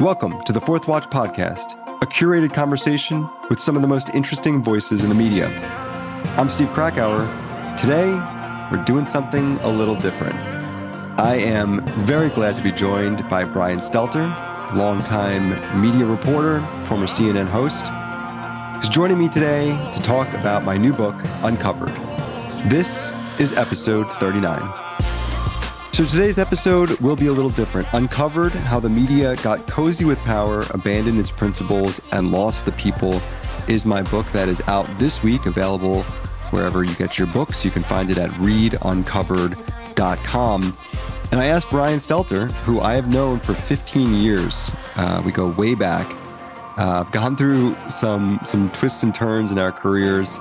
Welcome to the Fourth Watch Podcast, a curated conversation with some of the most interesting voices in the media. I'm Steve Krakauer. Today, we're doing something a little different. I am very glad to be joined by Brian Stelter, longtime media reporter, former CNN host, who's joining me today to talk about my new book, Uncovered. This is episode 39. So today's episode will be a little different. Uncovered how the media got cozy with power, abandoned its principles, and lost the people is my book that is out this week, available wherever you get your books. You can find it at readuncovered.com. And I asked Brian Stelter, who I have known for 15 years. Uh, we go way back. Uh, I've gone through some some twists and turns in our careers.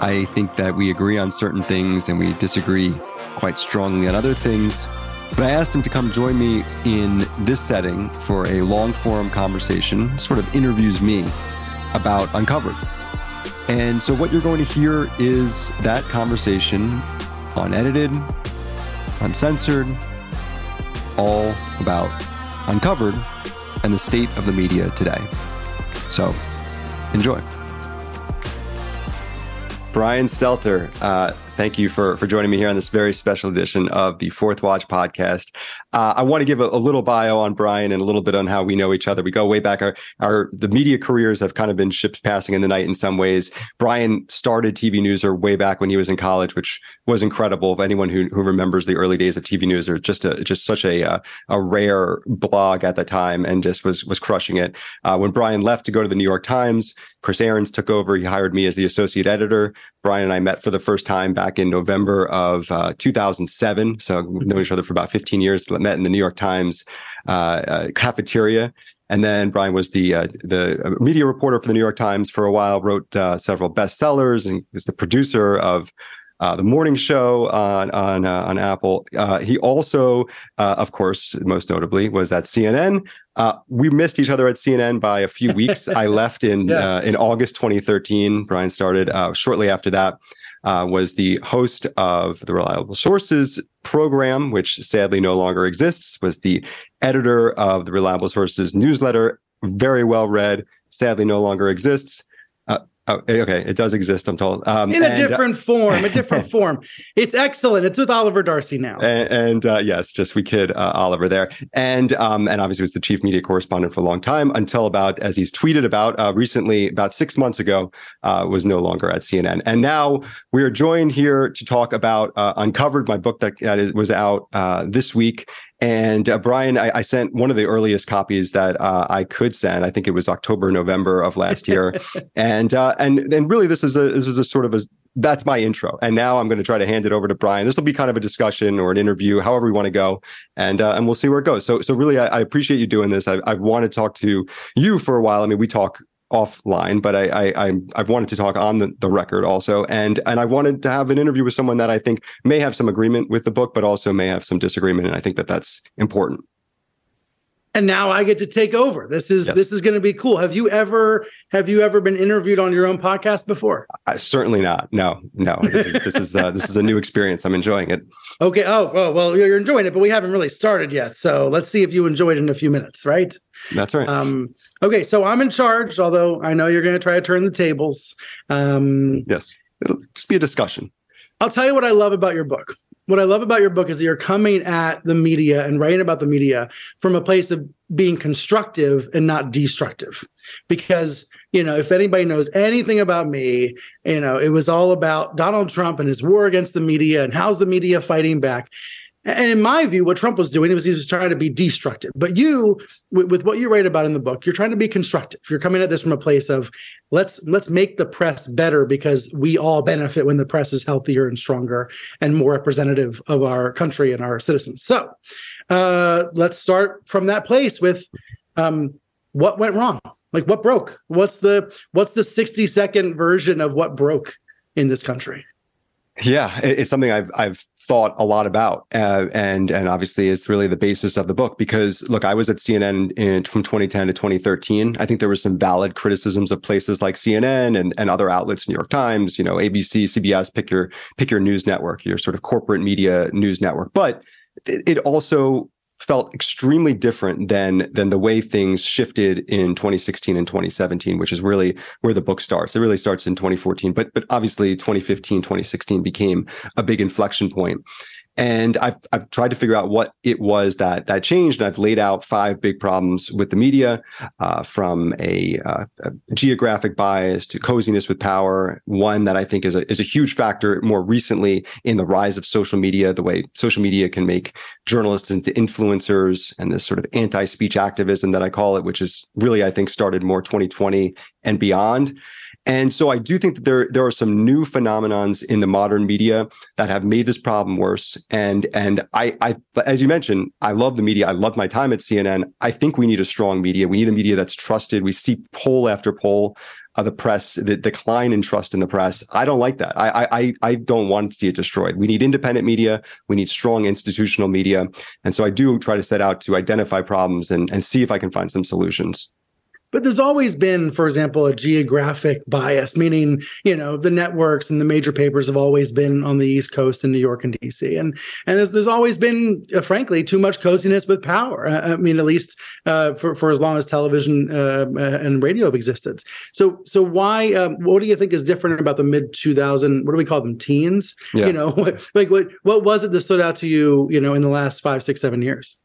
I think that we agree on certain things and we disagree quite strongly on other things. But I asked him to come join me in this setting for a long form conversation, sort of interviews me about Uncovered. And so, what you're going to hear is that conversation unedited, uncensored, all about Uncovered and the state of the media today. So, enjoy. Brian Stelter, uh, thank you for for joining me here on this very special edition of the Fourth Watch podcast. Uh, I want to give a, a, little bio on Brian and a little bit on how we know each other. We go way back. Our our the media careers have kind of been ships passing in the night in some ways. Brian started TV Newser way back when he was in college, which was incredible. If anyone who who remembers the early days of TV Newser, just a just such a uh, a rare blog at the time, and just was was crushing it. Uh, when Brian left to go to the New York Times, Chris Ariens took over. He hired me as the associate editor. Brian and I met for the first time back in November of uh, 2007. So we've known each other for about 15 years. Met in the New York Times uh, uh, cafeteria. And then Brian was the uh, the media reporter for the New York Times for a while. Wrote uh, several bestsellers and was the producer of uh, the morning show on on uh, on Apple. Uh, he also, uh, of course, most notably, was at CNN. Uh, we missed each other at CNN by a few weeks. I left in yeah. Uh, in August 2013. Brian started shortly after that. was the host of the Reliable Sources program, which sadly no longer exists. Was the editor of the Reliable Sources newsletter, very well read. Sadly, no longer exists. Oh, eh, okay. It does exist, I'm told. Um, in a and, uh, different uh, form, a different form. It's excellent. It's with Oliver Darcy now. And, and uh, yes, just we kid uh, Oliver there. And um, and obviously was the chief media correspondent for a long time until about, as he's tweeted about uh, recently, about six months ago, uh, was no longer at CNN. And now we are joined here to talk about Uncovered, my book that, that is, was out this week. And uh, Brian, I, I, sent one of the earliest copies that uh, I could send. I think it was October, November of last year, and uh, and and really, this is a this is a sort of a that's my intro. And now I'm going to try to hand it over to Brian. This will be kind of a discussion or an interview, however we want to go, and uh, and we'll see where it goes. So so really, I, I appreciate you doing this. I, I've wanted to talk to you for a while. I mean, we talk offline, but I, I, I have wanted to talk on the, the record also, and and I wanted to have an interview with someone that I think may have some agreement with the book, but also may have some disagreement, and I think that that's important. And now I get to take over. This is yes. this is going to be cool. Have you ever have you ever been interviewed on your own podcast before? Uh, certainly not. No, no. This is this is, uh, this is a new experience. I'm enjoying it. Okay. Oh well, well, you're enjoying it, but we haven't really started yet. So let's see if you enjoy it in a few minutes, right? That's right. Um, okay, so I'm in charge, although I know you're going to try to turn the tables. Um, yes, it'll just be a discussion. I'll tell you what I love about your book. What I love about your book is that you're coming at the media and writing about the media from a place of being constructive and not destructive. Because, you know, if anybody knows anything about me, you know, it was all about Donald Trump and his war against the media and how's the media fighting back. And in my view, what Trump was doing was he was trying to be destructive. But you, with, with, what you write about in the book, you're trying to be constructive. You're coming at this from a place of let's let's make the press better because we all benefit when the press is healthier and stronger and more representative of our country and our citizens. So uh, let's start from that place with um, what went wrong. Like what broke? What's the what's the 60 second version of what broke in this country? Yeah, it's something I've I've thought a lot about, uh, and and obviously it's really the basis of the book. Because look, I was at CNN in, from 2010 to 2013. I think there were some valid criticisms of places like CNN and and other outlets, New York Times, you know, ABC, CBS. Pick your pick your news network, your sort of corporate media news network. But it, it also felt extremely different than than the way things shifted in 2016 and 2017 which is really where the book starts. It really starts in 2014 but but obviously 2015 2016 became a big inflection point and I've I've tried to figure out what it was that that changed, and I've laid out five big problems with the media, uh, from a, uh, a, geographic bias to coziness with power. One that I think is a is a huge factor more recently in the rise of social media, the way social media can make journalists into influencers, and this sort of anti-speech activism that I call it, which is really I think started more 2020 and beyond. And so I do think that there there are some new phenomenons in the modern media that have made this problem worse. And and I I as you mentioned, I love the media. I love my time at CNN. I think we need a strong media. We need a media that's trusted. We see poll after poll of the press, the decline in trust in the press. I don't like that. I I I don't want to see it destroyed. We need independent media. We need strong institutional media. And so I do try to set out to identify problems and and see if I can find some solutions. But there's always been, for example, a geographic bias, meaning, you know, the networks and the major papers have always been on the East Coast in New York and DC. And and there's, there's always been, uh, frankly, too much coziness with power. Uh, I mean, at least uh, for, for as long as television uh, uh and radio have existed. So so why, um, what do you think is different about the mid 2000, what do we call them, teens? Yeah. You know, like what, what was it that stood out to you, you know, in the last five, six, seven years?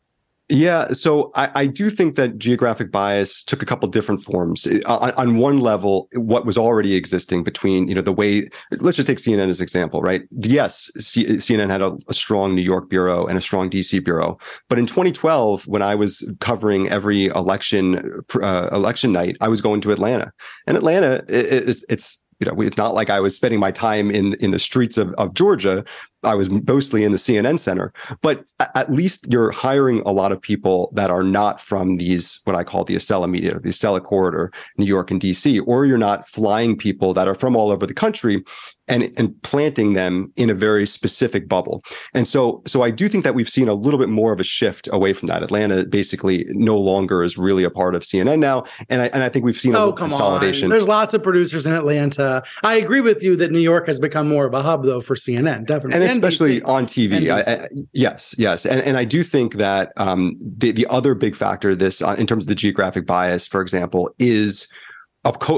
Yeah, so I, I, do think that geographic bias took a couple different forms. On, on, one level, what was already existing between, you know, the way, let's just take CNN as an example, right? Yes, C, CNN had a, a, strong New York bureau and a strong DC bureau, but in 2012, when I was covering every election uh, election night, I was going to Atlanta, and Atlanta, it, it's it's you know, it's not like I was spending my time in in the streets of, of Georgia, I was mostly in the CNN center, but at least you're hiring a lot of people that are not from these, what I call the Acela media, the Acela corridor, New York and DC, or you're not flying people that are from all over the country and, and planting them in a very specific bubble. And so, so I do think that we've seen a little bit more of a shift away from that. Atlanta basically no longer is really a part of CNN now. And I, and I think we've seen a oh, consolidation. On. There's lots of producers in Atlanta. I agree with you that New York has become more of a hub though for CNN, definitely. And especially on TV. I, I, yes, yes, and and I do think that um, the the other big factor this uh, in terms of the geographic bias, for example, is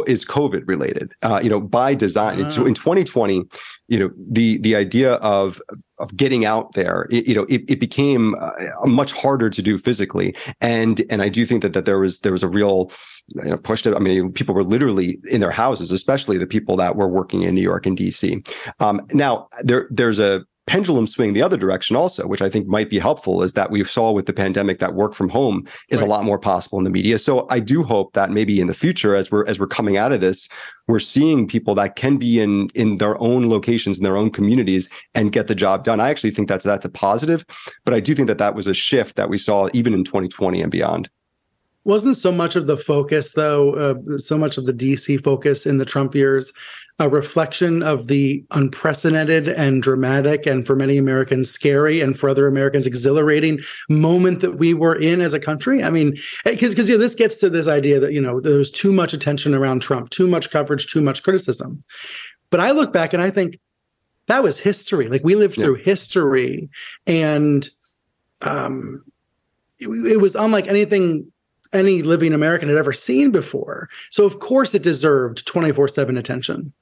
is COVID related. Uh, you know, by design. So in 2020, you know, the the idea of of getting out there, it, you know, it, it became uh, much harder to do physically, and and I do think that that there was there was a real you know, push to. I mean, people were literally in their houses, especially the people that were working in New York and DC. Um, now there there's a pendulum swing the other direction also, which I think might be helpful, is that we saw with the pandemic that work from home is right. a lot more possible in the media. So I do hope that maybe in the future, as we're as we're coming out of this, we're seeing people that can be in in their own locations in their own communities and get the job done. I actually think that's that's a positive, but I do think that that was a shift that we saw even in 2020 and beyond wasn't so much of the focus though uh, so much of the dc focus in the trump years a reflection of the unprecedented and dramatic and for many americans scary and for other americans exhilarating moment that we were in as a country? I mean because because you know, this gets to this idea that you know there's too much attention around trump too much coverage too much criticism. But i look back and i think that was history. Like we lived yeah. through history and um it, it was unlike anything any living American had ever seen before. So of course it deserved 24/7 attention.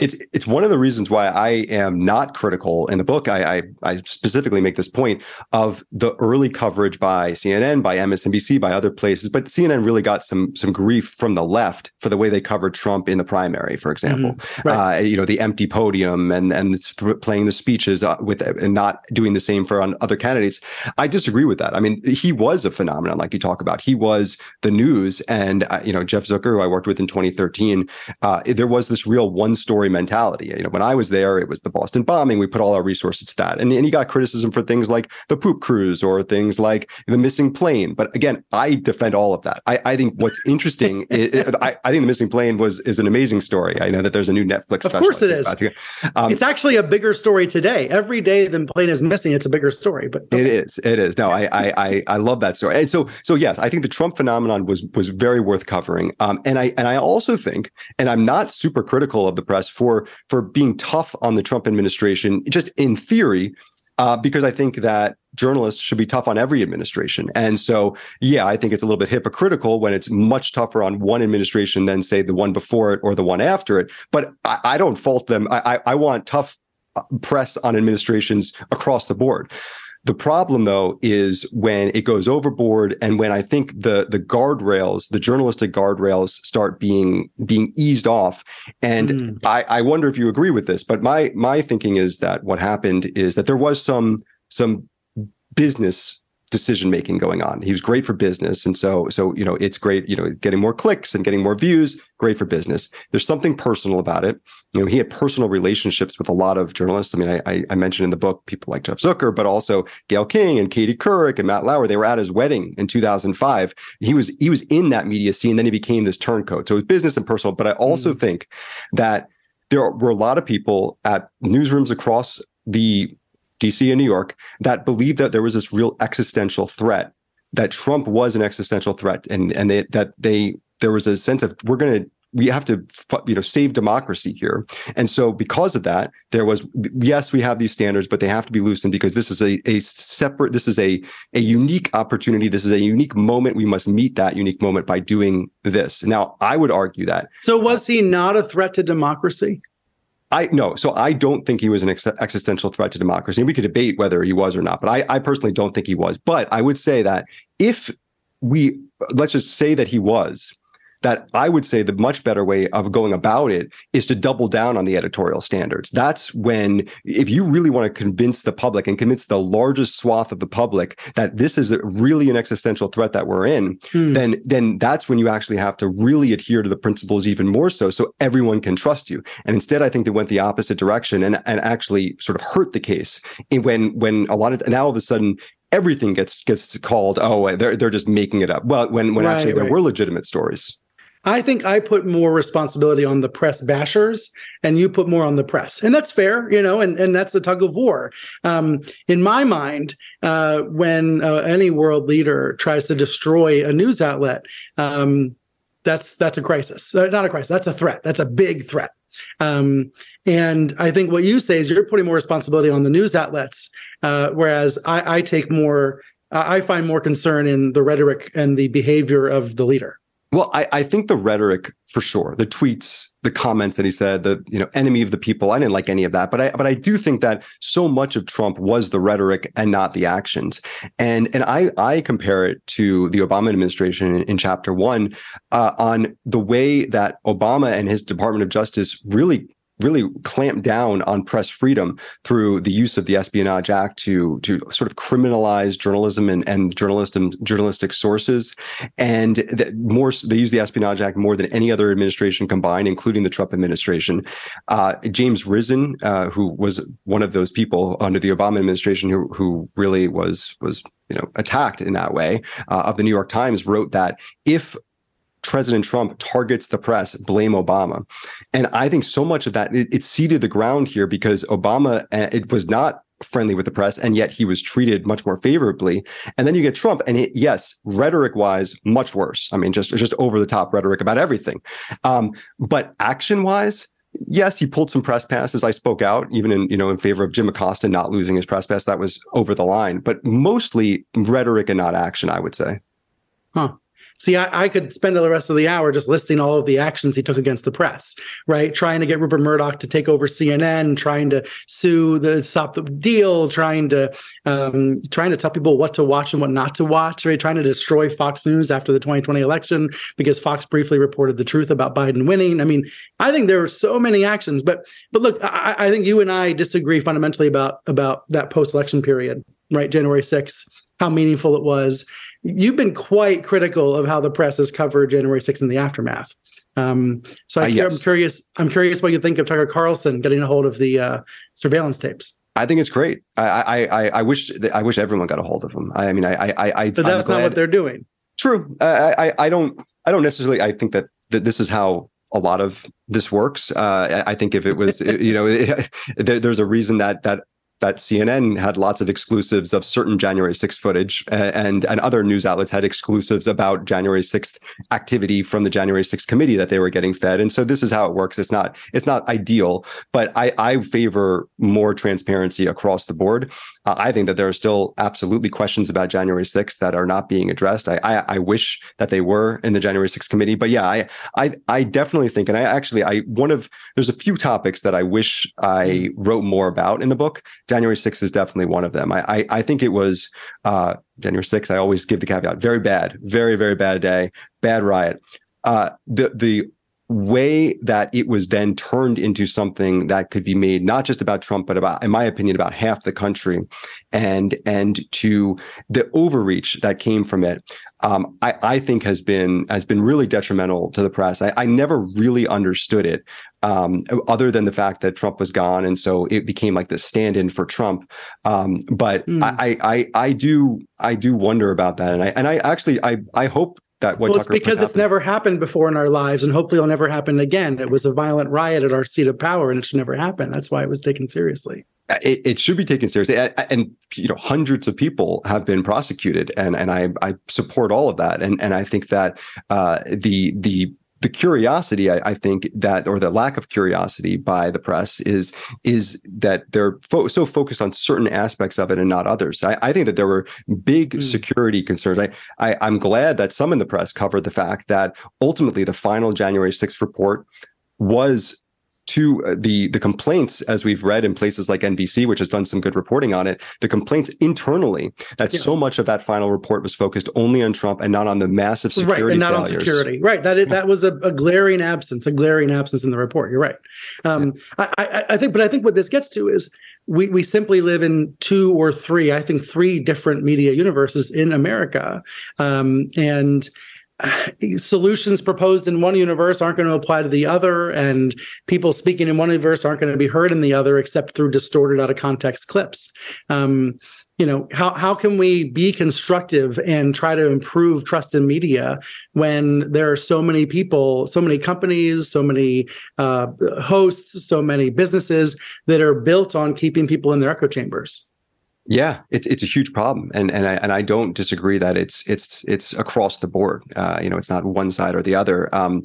It's it's one of the reasons why I am not critical in the book. I, I, I specifically make this point of the early coverage by CNN, by MSNBC, by other places. But CNN really got some some grief from the left for the way they covered Trump in the primary, for example. Mm-hmm. Right. Uh, you know, the empty podium and and playing the speeches uh, with and not doing the same for on other candidates. I disagree with that. I mean, he was a phenomenon, like you talk about. He was the news, and uh, you know, Jeff Zucker, who I worked with in 2013, uh, there was this real one story mentality. You know, when I was there, it was the Boston bombing. We put all our resources to that. And, and he got criticism for things like the poop cruise or things like the missing plane. But again, I defend all of that. I, I think what's interesting, is, I, I, think the missing plane was is an amazing story. I know that there's a new Netflix. Of course it is. Um, it's actually a bigger story today. Every day the plane is missing, it's a bigger story. But okay. it is. It is. No, I, I I love that story. And so so yes, I think the Trump phenomenon was was very worth covering. Um, and I and I also think, and I'm not super critical of the press for for being tough on the Trump administration, just in theory, uh, because I think that journalists should be tough on every administration. And so, yeah, I think it's a little bit hypocritical when it's much tougher on one administration than, say, the one before it or the one after it. But I, I don't fault them. I, I, I want tough uh, press on administrations across the board. The problem, though, is when it goes overboard, and when I think the the guardrails, the journalistic guardrails, start being being eased off. And mm. I, I wonder if you agree with this, but my my thinking is that what happened is that there was some some business decision making going on. He was great for business, and so so you know it's great. You know, getting more clicks and getting more views, great for business. There's something personal about it. You know, he had personal relationships with a lot of journalists. I mean, I I mentioned in the book people like Jeff Zucker, but also Gayle King and Katie Couric and Matt Lauer. They were at his wedding in 2005. He was he was in that media scene. Then he became this turncoat. So it was business and personal. But I also mm. think that there were a lot of people at newsrooms across the DC and New York, that believed that there was this real existential threat, that Trump was an existential threat, and and they, that they there was a sense of we're going to we have to you know save democracy here. And so because of that there was yes we have these standards but they have to be loosened because this is a, a separate this is a a unique opportunity. This is a unique moment. We must meet that unique moment by doing this. Now i would argue that so was he not a threat to democracy I no, so I don't think he was an ex- existential threat to democracy. We could debate whether he was or not, but I, I personally don't think he was. But I would say that if we let's just say that he was, that I would say the much better way of going about it is to double down on the editorial standards. That's when, if you really want to convince the public and convince the largest swath of the public that this is really an existential threat that we're in, hmm. then then that's when you actually have to really adhere to the principles even more so, so everyone can trust you. And instead, I think they went the opposite direction and and actually sort of hurt the case. When when a lot of now all of a sudden everything gets gets called oh they're they're just making it up well when when right, actually there right. were legitimate stories I think I put more responsibility on the press bashers and you put more on the press. And that's fair, you know, and, and that's the tug of war. Um, in my mind, uh, when uh, any world leader tries to destroy a news outlet, um, that's that's a crisis. Uh, not a crisis. That's a threat. That's a big threat. Um, and I think what you say is you're putting more responsibility on the news outlets, uh, whereas I, I take more. I find more concern in the rhetoric and the behavior of the leader. Well, I, I think the rhetoric for sure, the tweets, the comments that he said, the you know enemy of the people. I didn't like any of that, but I but I do think that so much of Trump was the rhetoric and not the actions. And and I I compare it to the Obama administration in, in Chapter One uh, on the way that Obama and his Department of Justice really really clamped down on press freedom through the use of the Espionage Act to to sort of criminalize journalism and, and journalism journalistic sources. And more they use the Espionage Act more than any other administration combined, including the Trump administration. Uh, James Risen, uh, who was one of those people under the Obama administration who who really was was you know attacked in that way uh, of the New York Times wrote that if President Trump targets the press, blame Obama. And I think so much of that, it, it seeded the ground here because Obama, uh, it was not friendly with the press, and yet he was treated much more favorably. And then you get Trump, and it, yes, rhetoric wise, much worse. I mean, just just over the top rhetoric about everything. Um, but action wise, yes, he pulled some press passes. I spoke out, even in you know in favor of Jim Acosta not losing his press pass. That was over the line, but mostly rhetoric and not action. I would say. Huh. See, I, I, could spend the rest of the hour just listing all of the actions he took against the press, right? Trying to get Rupert Murdoch to take over CNN, trying to sue the stop the deal, trying to um, trying to tell people what to watch and what not to watch, right? Trying to destroy Fox News after the 2020 election because Fox briefly reported the truth about Biden winning. I mean, I think there were so many actions, but but look, I, I think you and I disagree fundamentally about about that post election period, right? January 6th, how meaningful it was you've been quite critical of how the press has covered January 6th in the aftermath. Um, so I, am uh, yes. curious. I'm curious what you think of Tucker Carlson getting a hold of the uh, surveillance tapes. I think it's great. I, I I wish I wish everyone got a hold of them. I mean, I I I. But that's not what they're doing. True. I, I I don't I don't necessarily. I think that that this is how a lot of this works. Uh, I think if it was, you know, there, there's a reason that that that CNN had lots of exclusives of certain January 6th footage, and and other news outlets had exclusives about January 6th activity from the January 6th committee that they were getting fed. And so this is how it works. It's not it's not ideal, but I I favor more transparency across the board. I think that there are still absolutely questions about January 6th that are not being addressed. I, I, I wish that they were in the January 6th committee, but yeah, I I I definitely think, and I actually I one of there's a few topics that I wish I wrote more about in the book. January 6th is definitely one of them. I I, I think it was uh, January 6th. I always give the caveat: very bad, very very bad day, bad riot. Uh, the the way that it was then turned into something that could be made not just about Trump, but about, in my opinion, about half the country, and and to the overreach that came from it, um, I, I think has been has been really detrimental to the press. I, I never really understood it, um, other than the fact that Trump was gone, and so it became like the stand-in for Trump. Um, but mm. I, I I do I do wonder about that, and I and I actually I I hope that what well, Tucker it's because it's never happened before in our lives, and hopefully it'll never happen again. It was a violent riot at our seat of power, and it should never happen. That's why it was taken seriously. It, it should be taken seriously, and, and, you know, hundreds of people have been prosecuted, and and I I support all of that, and and I think that uh, the the the curiosity I, I, think that or the lack of curiosity by the press is is that they're fo- so focused on certain aspects of it and not others i, I think that there were big mm. security concerns I, I i'm glad that some in the press covered the fact that ultimately the final january 6th report was to uh, the the complaints as we've read in places like NBC which has done some good reporting on it the complaints internally that yeah. so much of that final report was focused only on Trump and not on the massive security right and not failures. on security right that is, that was a, a, glaring absence a glaring absence in the report you're right um, yeah. I, I, I think but I think what this gets to is we we simply live in two or three I think three different media universes in America um, and solutions proposed in one universe aren't going to apply to the other and people speaking in one universe aren't going to be heard in the other except through distorted out of context clips. Um, you know how, how can we be constructive and try to improve trust in media when there are so many people so many companies so many uh, hosts so many businesses that are built on keeping people in their echo chambers yeah, it's it's a huge problem, and and I and I don't disagree that it's it's it's across the board. Uh, you know, it's not one side or the other. Um,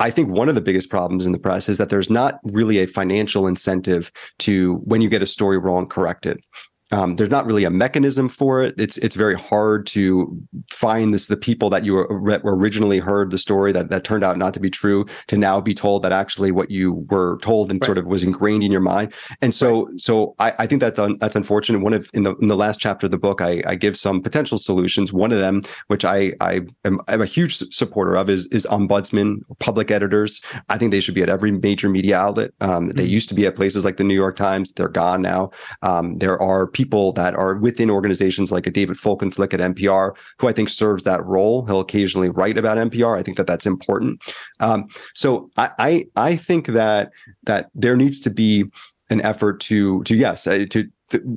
I think one of the biggest problems in the press is that there's not really a financial incentive to when you get a story wrong, correct it. Um, there's not really a mechanism for it. It's it's very hard to find this the people that you originally heard the story that that turned out not to be true to now be told that actually what you were told and right. sort of was ingrained in your mind. And so right. so I, I think that that's unfortunate. One of in the in the last chapter of the book, I, I give some potential solutions. One of them, which I I am I'm a huge supporter of, is is ombudsman, public editors. I think they should be at every major media outlet. Um, mm-hmm. They used to be at places like the New York Times. They're gone now. Um, there are people that are within organizations like a David Folkenflik at NPR, who I think serves that role. He'll occasionally write about NPR. I think that that's important. Um, so I, I, I think that that there needs to be an effort to to yes uh, to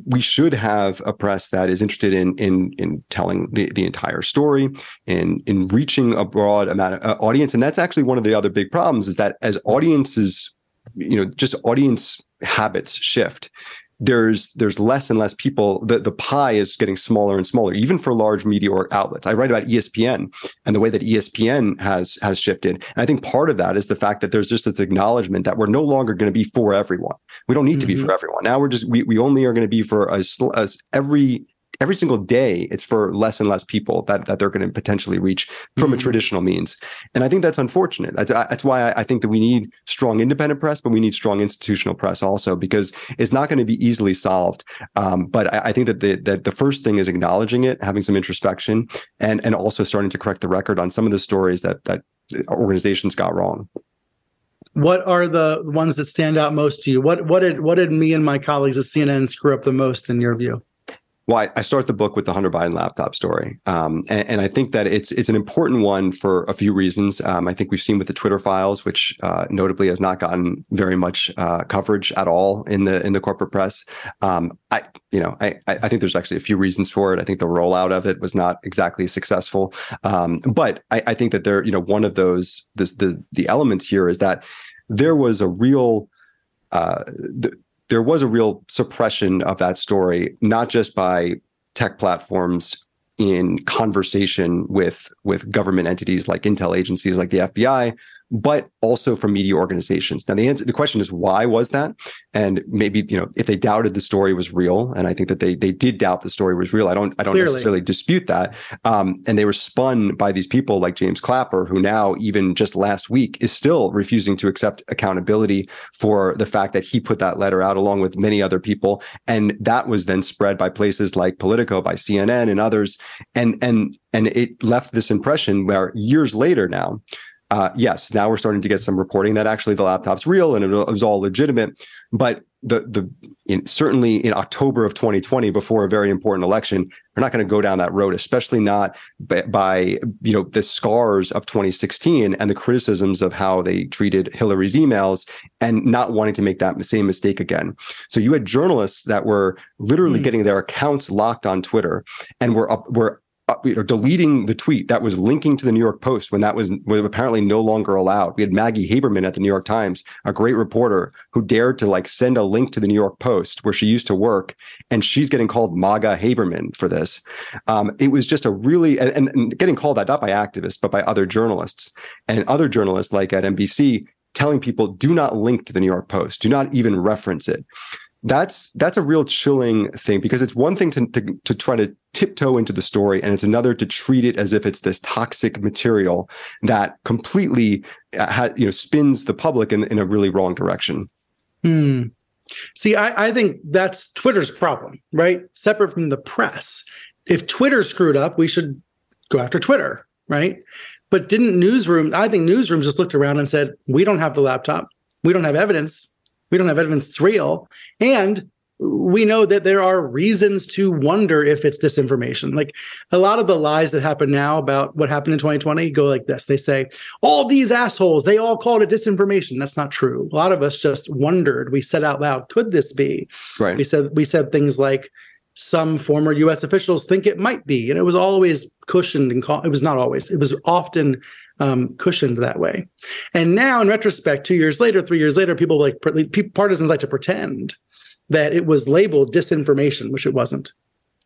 we should have a press that is interested in in in telling the, the entire story and in reaching a broad amount of uh, audience and that's actually one of the other big problems is that as audiences you know just audience habits shift there's there's less and less people the, the pie is getting smaller and smaller even for large media outlets i write about espn and the way that espn has has shifted and i think part of that is the fact that there's just this acknowledgement that we're no longer going to be for everyone we don't need mm-hmm. to be for mm-hmm. everyone now we're just we, we only are going to be for us every every single day it's for less and less people that, that they're going to potentially reach from mm-hmm. a traditional means. And i think that's unfortunate. That's, that's why I, think that we need strong independent press but we need strong institutional press also because it's not going to be easily solved. Um, but I, I, think that the, that the first thing is acknowledging it having some introspection and and also starting to correct the record on some of the stories that that organizations got wrong. What are the ones that stand out most to you? What what did what did me and my colleagues at cnn screw up the most in your view well, I, start the book with the Hunter Biden laptop story, um, and, and, I think that it's it's an important one for a few reasons. Um, I think we've seen with the Twitter files, which uh, notably has not gotten very much uh, coverage at all in the in the corporate press. Um, I you know I I think there's actually a few reasons for it. I think the rollout of it was not exactly successful, um, but I, I, think that there you know one of those this, the the elements here is that there was a real uh, the, there was a real suppression of that story, not just by tech platforms in conversation with with government entities like intel agencies like the FBI, but also from media organizations. Now, the answer, the question is why was that? And maybe you know if they doubted the story was real, and I think that they they did doubt the story was real. I don't I don't Clearly. necessarily dispute that. Um, and they were spun by these people like James Clapper, who now even just last week is still refusing to accept accountability for the fact that he put that letter out along with many other people, and that was then spread by places like Politico, by CNN, and others, and and and it left this impression where years later now uh, yes, now we're starting to get some reporting that actually the laptop's real and it was all legitimate. But the the in, certainly in October of 2020, before a very important election, we're not going to go down that road, especially not by, by, you know the scars of 2016 and the criticisms of how they treated Hillary's emails and not wanting to make that same mistake again. So you had journalists that were literally mm. getting their accounts locked on Twitter and were up were you know, deleting the tweet that was linking to the New York Post when that was, was apparently no longer allowed. We had Maggie Haberman at the New York Times, a great reporter who dared to like send a link to the New York Post where she used to work, and she's getting called MAGA Haberman for this. Um, it was just a really and, and getting called that not by activists but by other journalists and other journalists like at NBC telling people do not link to the New York Post, do not even reference it that's that's a real chilling thing because it's one thing to, to, to try to tiptoe into the story and it's another to treat it as if it's this toxic material that completely uh, ha, you know spins the public in, in a really wrong direction. Hmm. see I, I think that's twitter's problem right? Separate from the press. If twitter screwed up we should go after twitter right? But didn't newsroom i think newsroom just looked around and said we don't have the laptop. We don't have evidence we don't have evidence it's real. And we know that there are reasons to wonder if it's disinformation. Like a lot of the lies that happen now about what happened in 2020 go like this. They say, all these assholes, they all called it disinformation. That's not true. A lot of us just wondered. We said out loud, could this be? Right. We said we said things like, some former US officials think it might be. And it was always cushioned and it was not always, it was often um, cushioned that way. And now, in retrospect, two years later, three years later, people like partisans like to pretend that it was labeled disinformation, which it wasn't.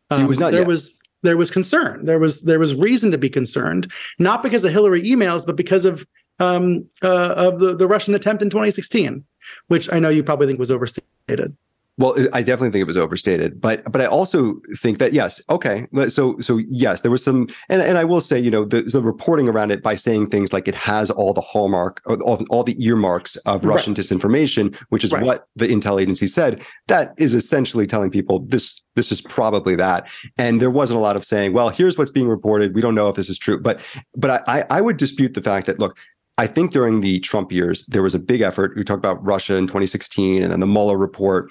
Um, it was not. There yet. was there was concern. There was there was reason to be concerned, not because of Hillary emails, but because of um, uh, of the the Russian attempt in 2016, which I know you probably think was overstated. Well, I definitely think it was overstated, but but I also think that yes, okay, so so yes, there was some, and, and I will say, you know, the, the reporting around it by saying things like it has all the hallmark, all, all the earmarks of Russian right. disinformation, which is right. what the intel agency said. That is essentially telling people this this is probably that, and there wasn't a lot of saying, well, here's what's being reported. We don't know if this is true, but but I I would dispute the fact that look, I think during the Trump years, there was a big effort. We talked about Russia in 2016 and then the Mueller report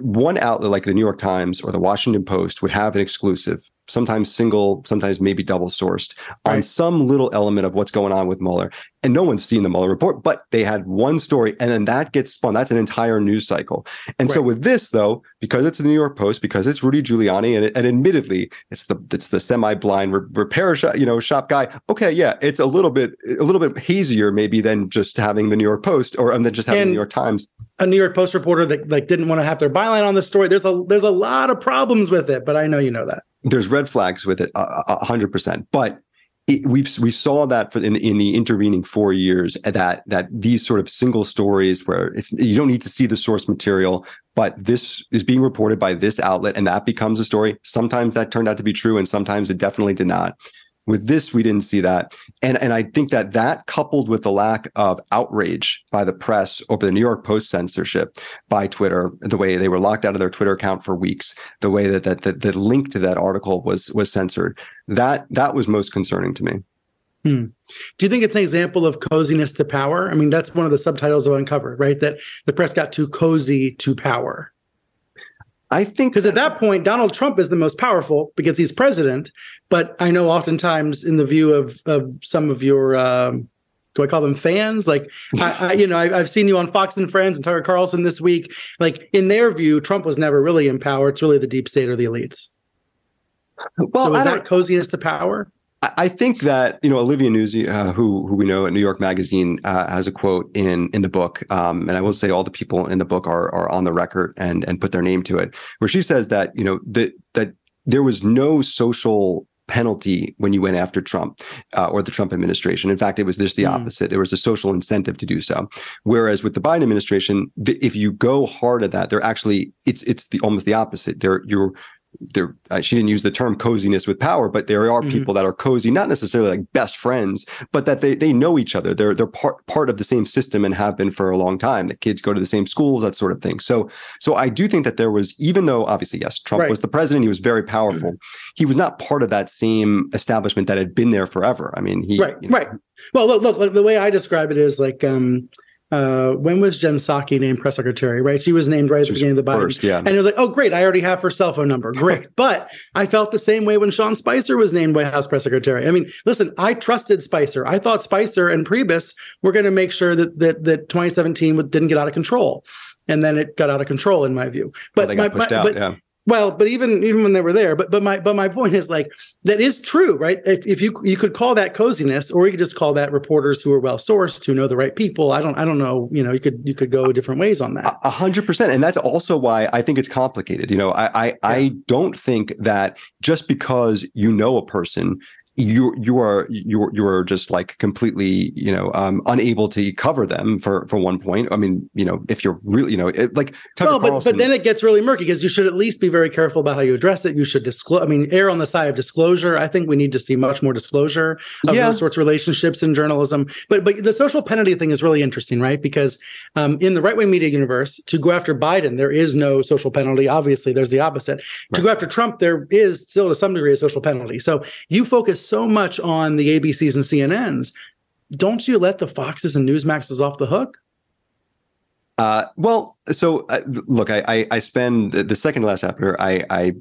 one outlet like the New York Times or the Washington Post would have an exclusive, sometimes single, sometimes maybe double sourced right. on some little element of what's going on with Mueller. And no one's seen the Mueller report, but they had one story and then that gets spun. That's an entire news cycle. And right. so with this though, because it's the New York Post, because it's Rudy Giuliani and, and admittedly it's the it's the semi-blind re- repair shop, you know, shop guy. Okay, yeah, it's a little bit a little bit hazier maybe than just having the New York Post or um, and then just having and, the New York Times a New York Post reporter that like didn't want to have their byline on the story. There's a there's a lot of problems with it, but I know you know that. There's red flags with it, uh, uh, a hundred percent. But it, we've we saw that for in in the intervening four years uh, that that these sort of single stories where it's you don't need to see the source material, but this is being reported by this outlet and that becomes a story. Sometimes that turned out to be true, and sometimes it definitely did not. With this, we didn't see that. And, and I think that that coupled with the lack of outrage by the press over the New York Post censorship by Twitter, the way they were locked out of their Twitter account for weeks, the way that that, that the link to that article was was censored, that that was most concerning to me. Hmm. Do you think it's an example of coziness to power? I mean, that's one of the subtitles of Uncovered, right? That the press got too cozy to power. I think because at that point, Donald Trump is the most powerful because he's president. But I know oftentimes, in the view of of some of your, um, do I call them fans? Like, I, I, you know, I, have seen you on Fox and Friends and Tucker Carlson this week. Like, in their view, Trump was never really in power. It's really the deep state or the elites. Well, so is that coziness to power? I think that you know Olivia Nuzzi, uh, who who we know at New York Magazine, uh, has a quote in in the book, um, and I will say all the people in the book are are on the record and and put their name to it, where she says that you know that that there was no social penalty when you went after Trump uh, or the Trump administration. In fact, it was just the mm. opposite. There was a social incentive to do so. Whereas with the Biden administration, if you go hard at that, they're actually it's it's the almost the opposite. They're you're there uh, she didn't use the term coziness with power but there are mm-hmm. people that are cozy not necessarily like best friends but that they they know each other they're they're part part of the same system and have been for a long time the kids go to the same schools that sort of thing so so i do think that there was even though obviously yes trump right. was the president he was very powerful mm-hmm. he was not part of that same establishment that had been there forever i mean he right you know, right well look look the way i describe it is like um uh, when was Jen Psaki named press secretary? Right, she was named right at the beginning of the Biden. First, yeah. And it was like, oh, great, I already have her cell phone number. Great, but I felt the same way when Sean Spicer was named White House press secretary. I mean, listen, I trusted Spicer. I thought Spicer and Priebus were going to make sure that that that 2017 didn't get out of control, and then it got out of control in my view. But well, my, my, out, but, yeah. Well, but even even when they were there, but but my but my point is like that is true, right? If, if you you could call that coziness, or you could just call that reporters who are well sourced, who know the right people. I don't I don't know. You know, you could you could go different ways on that. A hundred percent, and that's also why I think it's complicated. You know, I I, yeah. I don't think that just because you know a person you you are you you are just like completely you know um, unable to cover them for for one point. I mean, you know, if you're really you know it, like Tucker well, but Carlson, but then it gets really murky because you should at least be very careful about how you address it. You should disclose. I mean, err on the side of disclosure. I think we need to see much more disclosure of yeah. those sorts of relationships in journalism. But but the social penalty thing is really interesting, right? Because um, in the right wing media universe, to go after Biden, there is no social penalty. Obviously, there's the opposite. Right. To go after Trump, there is still to some degree a social penalty. So you focus so much on the ABCs and CNNs, don't you let the Foxes and Newsmaxes off the hook? Uh, well, so uh, look, I, I, I spend the second to last chapter. I I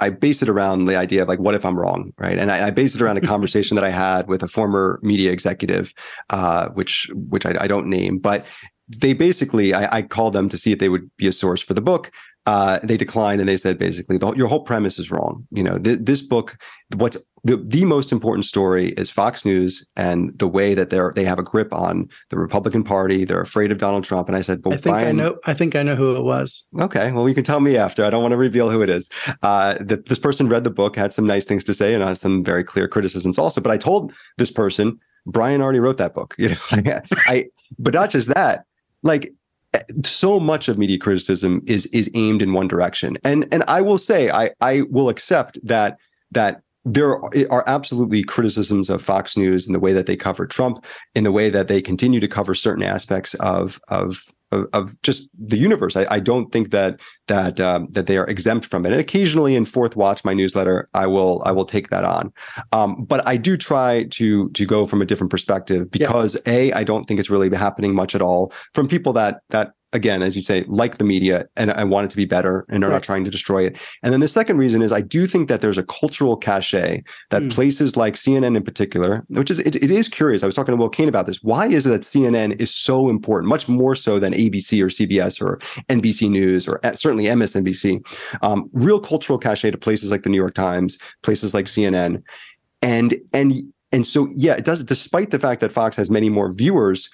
I base it around the idea of like, what if I'm wrong, right? And I, I base it around a conversation that I had with a former media executive, uh, which which I, I, don't name, but they basically I, I called them to see if they would be a source for the book uh, they declined and they said basically the, your whole premise is wrong. You know, th- this book, what's the, the most important story is Fox News and the way that they're they have a grip on the Republican Party. They're afraid of Donald Trump. And I said, well, I think Brian, I know. I think I know who it was. Okay, well, you can tell me after. I don't want to reveal who it is. Uh, the, this person read the book, had some nice things to say, and had some very clear criticisms also. But I told this person, Brian already wrote that book. You know, I, I but not just that. Like so much of media criticism is is aimed in one direction. And and i will say i i will accept that that there are absolutely criticisms of Fox News in the way that they cover Trump, in the way that they continue to cover certain aspects of of of, of just the universe. I, I, don't think that that um, that they are exempt from it. And occasionally in Fourth Watch, my newsletter, I will I will take that on. Um, but I do try to to go from a different perspective because yeah. a I don't think it's really happening much at all from people that that again, as you say, like the media and I want it to be better and are right. not trying to destroy it. And then the second reason is I do think that there's a cultural cachet that mm. places like CNN in particular, which is, it, it is curious. I was talking to Will Cain about this. Why is it that CNN is so important, much more so than ABC or CBS or NBC News or certainly MSNBC? Um, real cultural cachet to places like the New York Times, places like CNN. And, and, and so, yeah, it does, despite the fact that Fox has many more viewers,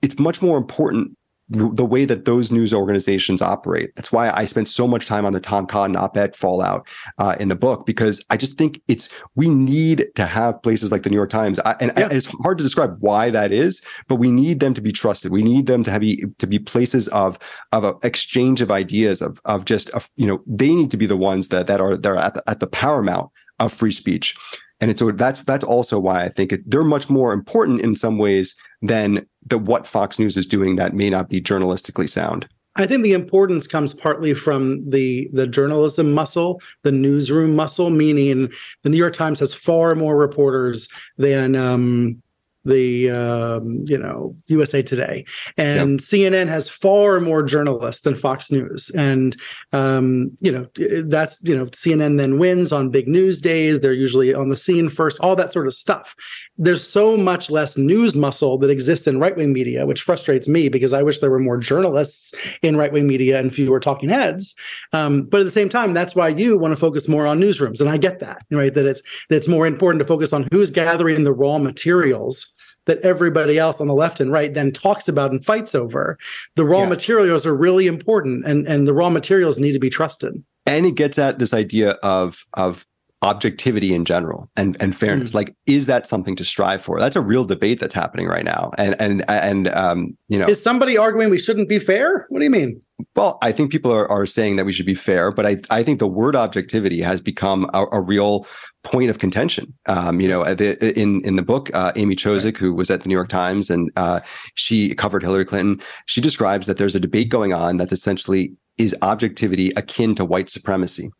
it's much more important the way that those news organizations operate. That's why I spent so much time on the Tom Cotton op-ed fallout uh, in the book because I just think it's we need to have places like the New York Times, I, and yeah. it's hard to describe why that is, but we need them to be trusted. We need them to have be to be places of of a exchange of ideas of of just of, you know they need to be the ones that that are that are at the, at the paramount of free speech. And it's, so that's that's also why I think it, they're much more important in some ways than the what Fox News is doing that may not be journalistically sound. I think the importance comes partly from the the journalism muscle, the newsroom muscle, meaning the New York Times has far more reporters than um, the um, you know USA Today, and yep. CNN has far more journalists than Fox News, and um, you know that's you know CNN then wins on big news days. They're usually on the scene first, all that sort of stuff. There's so much less news muscle that exists in right wing media, which frustrates me because I wish there were more journalists in right wing media and fewer talking heads. Um, but at the same time, that's why you want to focus more on newsrooms, and I get that right that it's that it's more important to focus on who's gathering the raw materials that everybody else on the left and right then talks about and fights over. The raw yeah. materials are really important and, and the raw materials need to be trusted. And it gets at this idea of of objectivity in general and and fairness. Mm. like is that something to strive for? That's a real debate that's happening right now. And and and um you know is somebody arguing we shouldn't be fair? What do you mean? Well i think people are, are saying that we should be fair but i i think the word objectivity has become a, a real point of contention. Um you know the, in in the book uh, amy chozick right. who was at the new york times and uh she covered hillary clinton. She describes that there's a debate going on that's essentially is objectivity akin to white supremacy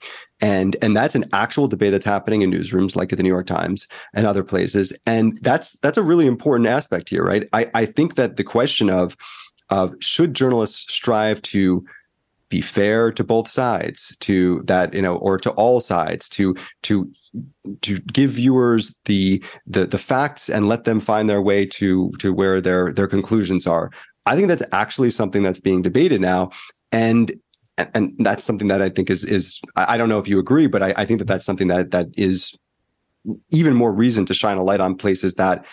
and and that's an actual debate that's happening in newsrooms like at the new york times and other places. And that's that's a really important aspect here right? I i think that the question of of should journalists strive to be fair to both sides to that you know or to all sides to to to give viewers the the the facts and let them find their way to to where their their conclusions are. I think that's actually something that's being debated now. And and, and that's something that I think is is I don't know if you agree, but I, I think that that's something that that is even more reason to shine a light on places that,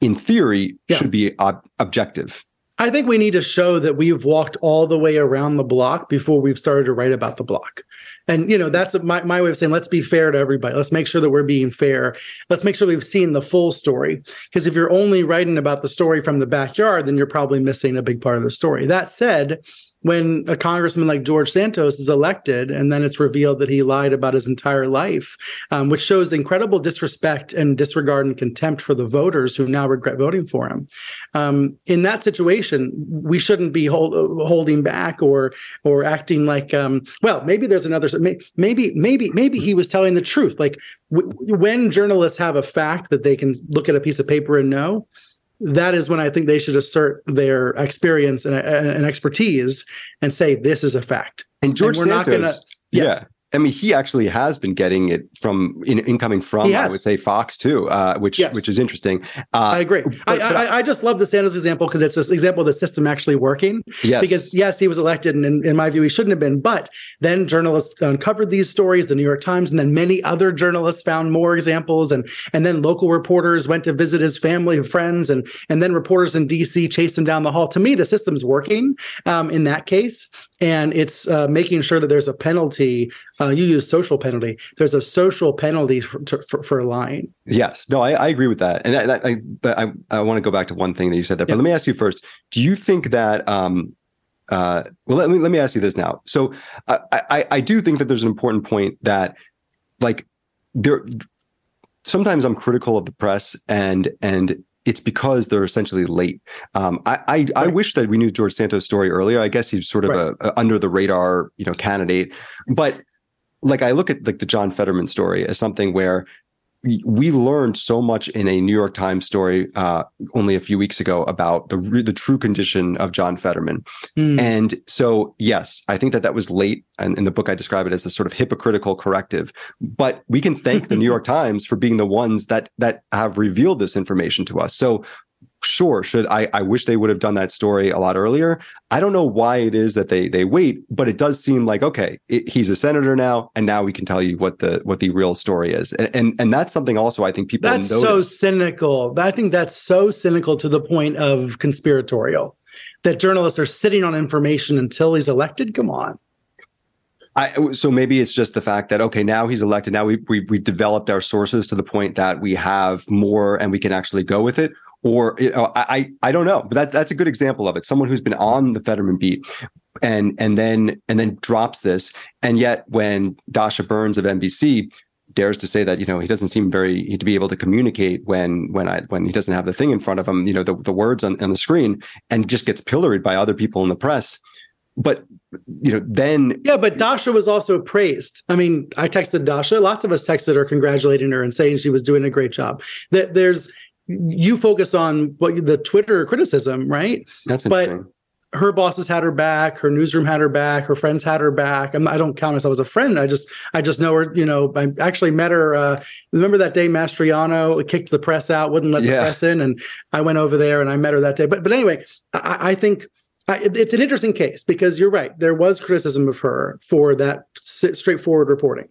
in theory, yeah. should be ob- objective. I think we need to show that we've walked all the way around the block before we've started to write about the block. And, you know, that's my, my way of saying let's be fair to everybody. Let's make sure that we're being fair. Let's make sure we've seen the full story. Because if you're only writing about the story from the backyard, then you're probably missing a big part of the story. That said, when a congressman like George Santos is elected, and then it's revealed that he lied about his entire life, um, which shows incredible disrespect and disregard and contempt for the voters who now regret voting for him. Um, in that situation, we shouldn't be hold, holding back or or acting like, um, well, maybe there's another. Maybe maybe maybe he was telling the truth. Like w- when journalists have a fact that they can look at a piece of paper and know that is when I think they should assert their experience and, and expertise and say this is a fact. And George and we're Santos, not gonna, yeah. yeah. I mean, he actually has been getting it from in, incoming from I would say Fox too, uh, which yes. which is interesting. Uh, I agree. But, I, but I, I, just love the Santos example because it's this example of the system actually working. Yes. Because yes, he was elected, and in, in my view, he shouldn't have been. But then journalists uncovered these stories, the New York Times, and then many other journalists found more examples, and and then local reporters went to visit his family and friends, and and then reporters in D.C. chased him down the hall. To me, the system's working um, in that case, and it's uh, making sure that there's a penalty uh, you use social penalty. There's a social penalty for, to, for, for lying. Yes, no, I, I, agree with that. And I, I but I, I want to go back to one thing that you said there. But yeah. let me ask you first: Do you think that? Um, uh, well, let me let me ask you this now. So I, I I do think that there's an important point that, like, there. Sometimes I'm critical of the press, and and it's because they're essentially late. Um, I I, right. I, wish that we knew George Santos' story earlier. I guess he's sort of right. a, a, under the radar, you know, candidate. But like I look at like the John Fetterman story as something where we learned so much in a New York Times story uh, only a few weeks ago about the the true condition of John Fetterman, mm. and so yes, I think that that was late, and in the book I describe it as a sort of hypocritical corrective. But we can thank the New York Times for being the ones that that have revealed this information to us. So sure should i i wish they would have done that story a lot earlier. I don't know why it is that they they wait but it does seem like okay it, he's a senator now and now we can tell you what the what the real story is. And and, and that's something also i think people that's so cynical. I think that's so cynical to the point of conspiratorial that journalists are sitting on information until he's elected. Come on. I, so maybe it's just the fact that okay, now he's elected. Now we, we we've developed our sources to the point that we have more, and we can actually go with it or you know, I I don't know, but that that's a good example of it. Someone who's been on the Fetterman beat and and then and then drops this, and yet when Dasha Burns of NBC dares to say that you know he doesn't seem very to be able to communicate when when I when he doesn't have the thing in front of him, you know the the words on, on the screen, and just gets pilloried by other people in the press. But you know, then yeah, but Dasha was also praised. I mean, I texted Dasha. Lots of us texted her, congratulating her and saying she was doing a great job. That there's you focus on what the Twitter criticism, right? That's interesting. But her bosses had her back, her newsroom had her back, her friends had her back. I'm, I do not count myself as a friend. I just, I just know her. You know, I actually met her. Uh, remember that day Mastriano kicked the press out, wouldn't let yeah. the press in, and I went over there and I met her that day. But, but anyway, I, I think. I, it's an interesting case because you're right. There was criticism of her for that straightforward reporting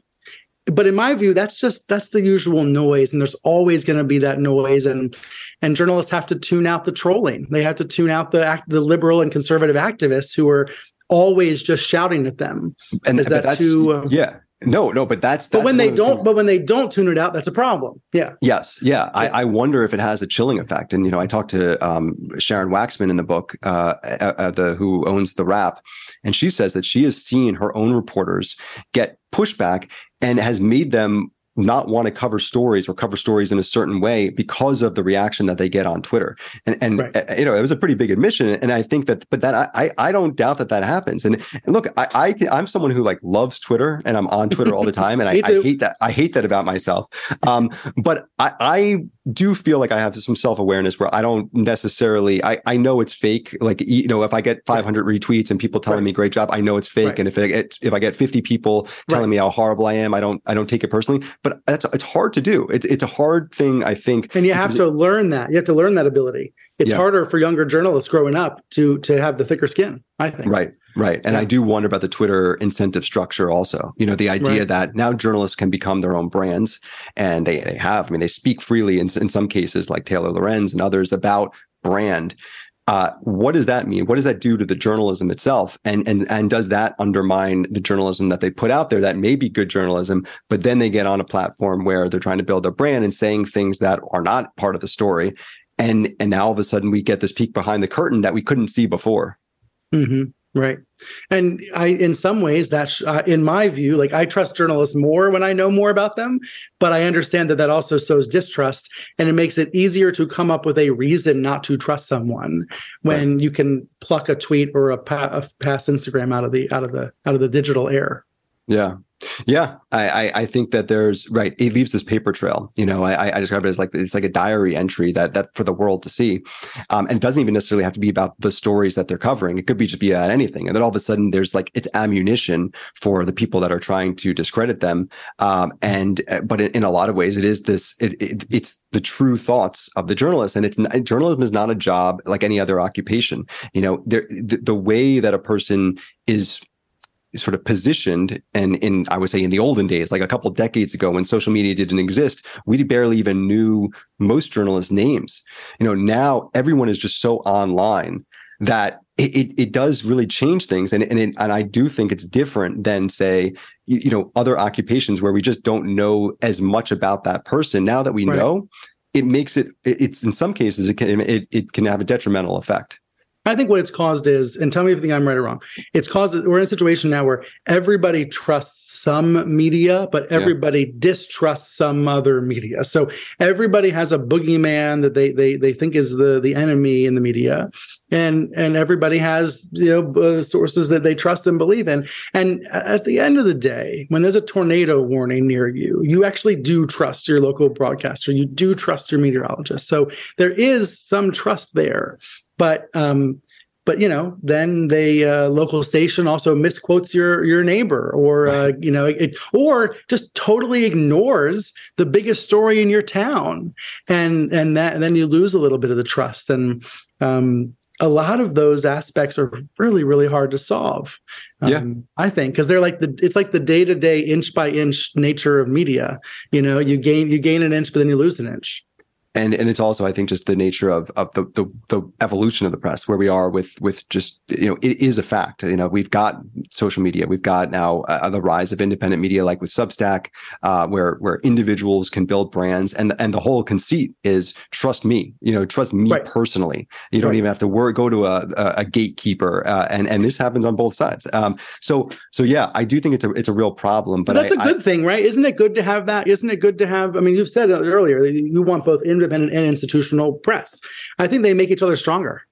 but in my view that's just that's the usual noise and there's always going to be that noise and and journalists have to tune out the trolling they have to tune out the act the liberal and conservative activists who are always just shouting at them and is that too uh, yeah No, no, but that's, that's but when they don't, things. but when they don't tune it out, that's a problem. Yeah. Yes. Yeah. yeah. I, I, wonder if it has a chilling effect. And you know, I talked to um, Sharon Waxman in the book, uh, uh, uh, the who owns the Wrap, and she says that she has seen her own reporters get pushback and has made them not want to cover stories or cover stories in a certain way because of the reaction that they get on Twitter. And and right. Uh, you know, it was a pretty big admission. And I think that, but that I I don't doubt that that happens. And, and look, I, I I'm someone who like loves Twitter and I'm on Twitter all the time. And I, I, hate that. I hate that about myself. Um, but I I do feel like I have some self awareness where I don't necessarily I I know it's fake. Like you know, if I get 500 retweets and people telling right. me great job, I know it's fake. Right. And if I get if I get 50 people telling me how horrible I am, I don't I don't take it personally. But that's it's hard to do. It's it's a hard thing, I think. And you have to it, learn that. You have to learn that ability. It's yeah. harder for younger journalists growing up to to have the thicker skin. I think. Right. Right. And yeah. I do wonder about the Twitter incentive structure also. You know, the idea right. that now journalists can become their own brands and they, they have. I mean, they speak freely in, in some cases, like Taylor Lorenz and others, about brand. Uh, what does that mean? What does that do to the journalism itself? And and and does that undermine the journalism that they put out there that may be good journalism, but then they get on a platform where they're trying to build a brand and saying things that are not part of the story, and and now all of a sudden we get this peek behind the curtain that we couldn't see before. Mm-hmm. Right. And I, in some ways, that's uh, in my view, like I trust journalists more when I know more about them, but I understand that that also sows distrust and it makes it easier to come up with a reason not to trust someone when right. you can pluck a tweet or a, pa- a past Instagram out of the out of the out of the digital air. Yeah. Yeah, I, I think that there's right. It leaves this paper trail. You know, I, I describe it as like it's like a diary entry that that for the world to see, um, and it doesn't even necessarily have to be about the stories that they're covering. It could be just be about anything, and then all of a sudden there's like it's ammunition for the people that are trying to discredit them. Um, and uh, but in, in, a lot of ways, it is this. It, it, it's the true thoughts of the journalist, and it's journalism is not a job like any other occupation. You know, there the, the way that a person is sort of positioned and in i would say in the olden days like a couple decades ago when social media didn't exist we barely even knew most journalists names. You know now everyone is just so online that it, it, it does really change things. And and, it, and i do think it's different than say you, you, know other occupations where we just don't know as much about that person. Now that we right. know it makes it it's in some cases it can it, it can have a detrimental effect I think what it's caused is, and tell me if you think I'm right or wrong. It's caused we're in a situation now where everybody trusts some media, but everybody yeah. distrusts some other media. So everybody has a boogeyman that they they they think is the the enemy in the media, and and everybody has you know uh, sources that they trust and believe in. And at the end of the day, when there's a tornado warning near you, you actually do trust your local broadcaster. You do trust your meteorologist. So there is some trust there. But um, but you know, then the uh, local station also misquotes your your neighbor, or uh, you know, it, or just totally ignores the biggest story in your town, and and that and then you lose a little bit of the trust. And um, a lot of those aspects are really really hard to solve. Um, yeah, I think because they're like the it's like the day to day inch by inch nature of media. You know, you gain you gain an inch, but then you lose an inch and and it's also I think just the nature of of the, the the evolution of the press where we are with with just you know it is a fact. You know we've got social media. We've got now uh, the rise of independent media like with Substack uh, where where individuals can build brands and and the whole conceit is trust me you know trust me right. personally. You don't right. even have to work go to a a, a gatekeeper uh, and and this happens on both sides. Um so so yeah I do think it's a it's a real problem but, but that's I, a good I, thing right? Isn't it good to have that? Isn't it good to have I mean you've said it earlier you want both independent and institutional press. I think they make each other stronger.